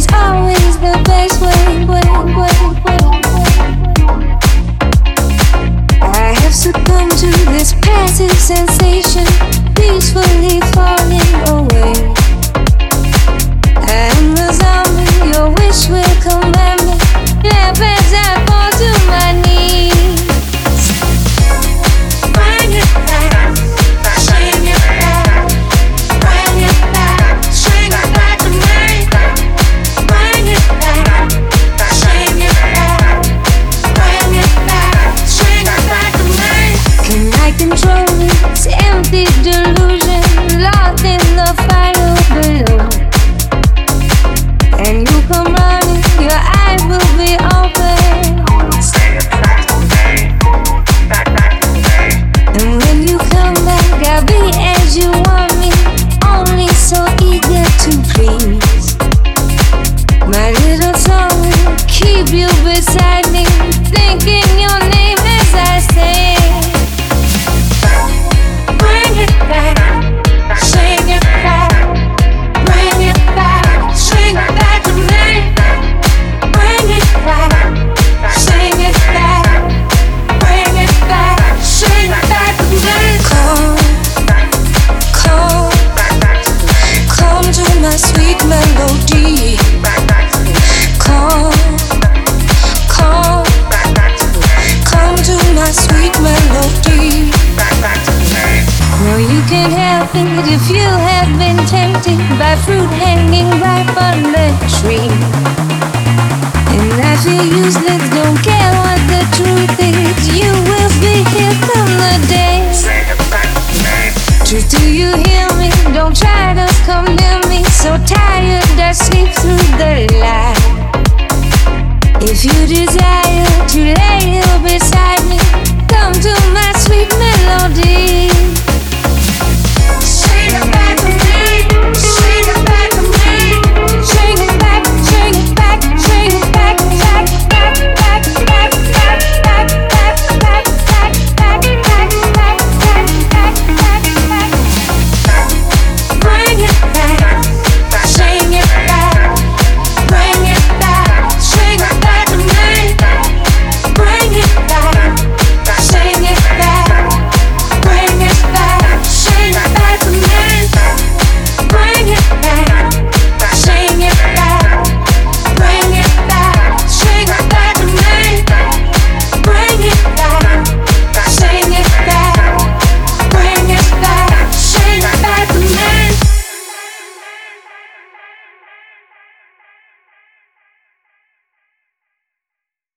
always, always the best way. I have succumbed to this passive sensation. will be all been happened if you have been tempted by fruit hanging ripe on the tree. And I feel useless, don't care what the truth